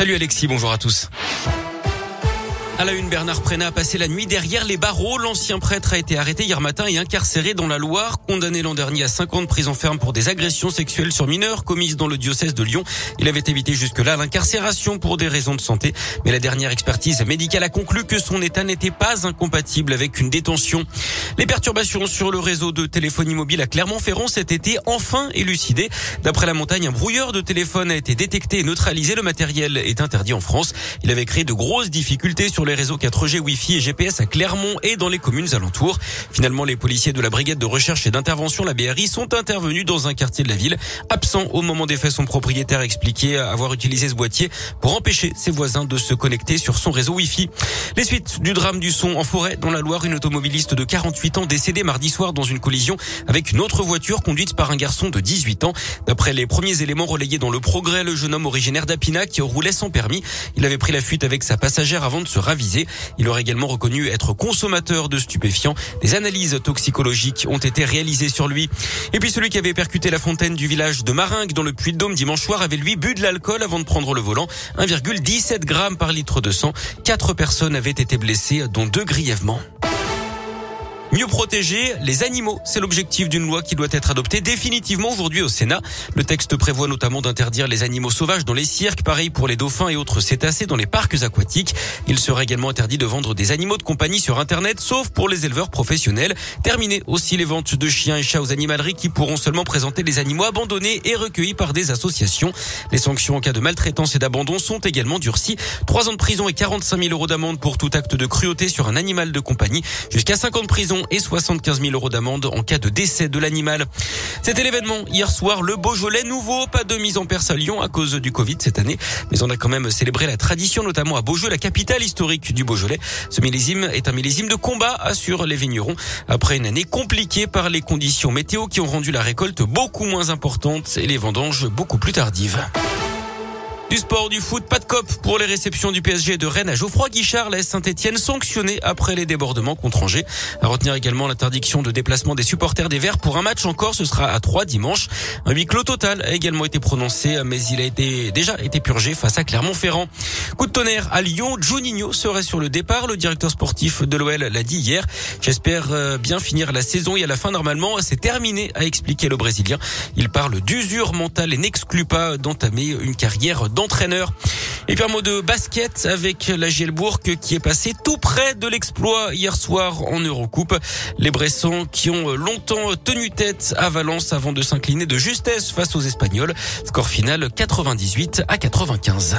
Salut Alexis, bonjour à tous. À la une, Bernard Prena a passé la nuit derrière les barreaux. L'ancien prêtre a été arrêté hier matin et incarcéré dans la Loire, condamné l'an dernier à 5 ans de prison ferme pour des agressions sexuelles sur mineurs commises dans le diocèse de Lyon. Il avait évité jusque-là l'incarcération pour des raisons de santé, mais la dernière expertise médicale a conclu que son état n'était pas incompatible avec une détention. Les perturbations sur le réseau de téléphonie mobile à Clermont-Ferrand cet été enfin élucidées. D'après la montagne, un brouilleur de téléphone a été détecté et neutralisé. Le matériel est interdit en France. Il avait créé de grosses difficultés sur les réseaux 4G, Wi-Fi et GPS à Clermont et dans les communes alentours. Finalement, les policiers de la brigade de recherche et d'intervention, la BRI, sont intervenus dans un quartier de la ville. Absent au moment des faits, son propriétaire a expliqué avoir utilisé ce boîtier pour empêcher ses voisins de se connecter sur son réseau Wi-Fi. Les suites du drame du son en forêt dans la Loire, une automobiliste de 48 ans décédée mardi soir dans une collision avec une autre voiture conduite par un garçon de 18 ans. D'après les premiers éléments relayés dans le progrès, le jeune homme originaire d'Apina qui roulait sans permis, il avait pris la fuite avec sa passagère avant de se il aurait également reconnu être consommateur de stupéfiants. Des analyses toxicologiques ont été réalisées sur lui. Et puis celui qui avait percuté la fontaine du village de Maringue dans le Puy-de-Dôme dimanche soir avait lui bu de l'alcool avant de prendre le volant. 1,17 grammes par litre de sang. Quatre personnes avaient été blessées, dont deux grièvement. Mieux protéger les animaux, c'est l'objectif d'une loi qui doit être adoptée définitivement aujourd'hui au Sénat. Le texte prévoit notamment d'interdire les animaux sauvages dans les cirques, pareil pour les dauphins et autres cétacés dans les parcs aquatiques. Il sera également interdit de vendre des animaux de compagnie sur Internet, sauf pour les éleveurs professionnels. Terminer aussi les ventes de chiens et chats aux animaleries qui pourront seulement présenter les animaux abandonnés et recueillis par des associations. Les sanctions en cas de maltraitance et d'abandon sont également durcies. Trois ans de prison et 45 000 euros d'amende pour tout acte de cruauté sur un animal de compagnie, jusqu'à 5 ans et 75 000 euros d'amende en cas de décès de l'animal. C'était l'événement hier soir, le Beaujolais nouveau, pas de mise en perce à Lyon à cause du Covid cette année, mais on a quand même célébré la tradition, notamment à Beaujeu, la capitale historique du Beaujolais. Ce millésime est un millésime de combat, assurent les vignerons, après une année compliquée par les conditions météo qui ont rendu la récolte beaucoup moins importante et les vendanges beaucoup plus tardives. Du sport, du foot, pas de cop pour les réceptions du PSG de Rennes à Geoffroy Guichard laisse Saint-Etienne sanctionné après les débordements contre Angers. À retenir également l'interdiction de déplacement des supporters des Verts pour un match encore, ce sera à 3 dimanche. Un huis clos total a également été prononcé, mais il a été, déjà été purgé face à Clermont-Ferrand. Coup de tonnerre à Lyon, Juninho serait sur le départ. Le directeur sportif de l'OL l'a dit hier. J'espère euh, bien finir la saison et à la fin normalement, c'est terminé, a expliqué le Brésilien. Il parle d'usure mentale et n'exclut pas d'entamer une carrière entraîneur. Et puis un mot de basket avec la Gielbourg qui est passé tout près de l'exploit hier soir en Eurocoupe. Les Bressans qui ont longtemps tenu tête à Valence avant de s'incliner de justesse face aux Espagnols. Score final 98 à 95.